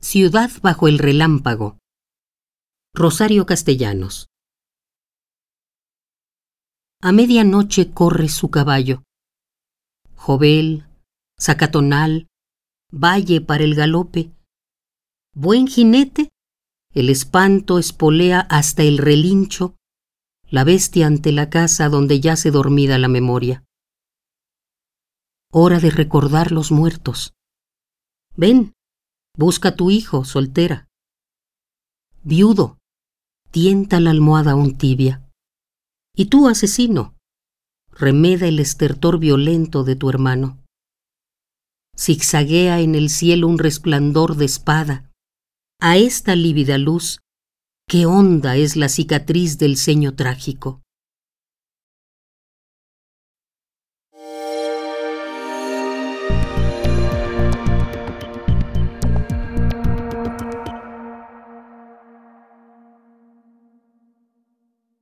Ciudad bajo el relámpago. Rosario Castellanos. A medianoche corre su caballo. Jovel, Zacatonal, Valle para el galope. Buen jinete, el espanto espolea hasta el relincho, la bestia ante la casa donde yace dormida la memoria. Hora de recordar los muertos. Ven, Busca a tu hijo, soltera. Viudo, tienta la almohada aún tibia. Y tú, asesino, remeda el estertor violento de tu hermano. Zigzaguea en el cielo un resplandor de espada. A esta lívida luz, qué honda es la cicatriz del ceño trágico.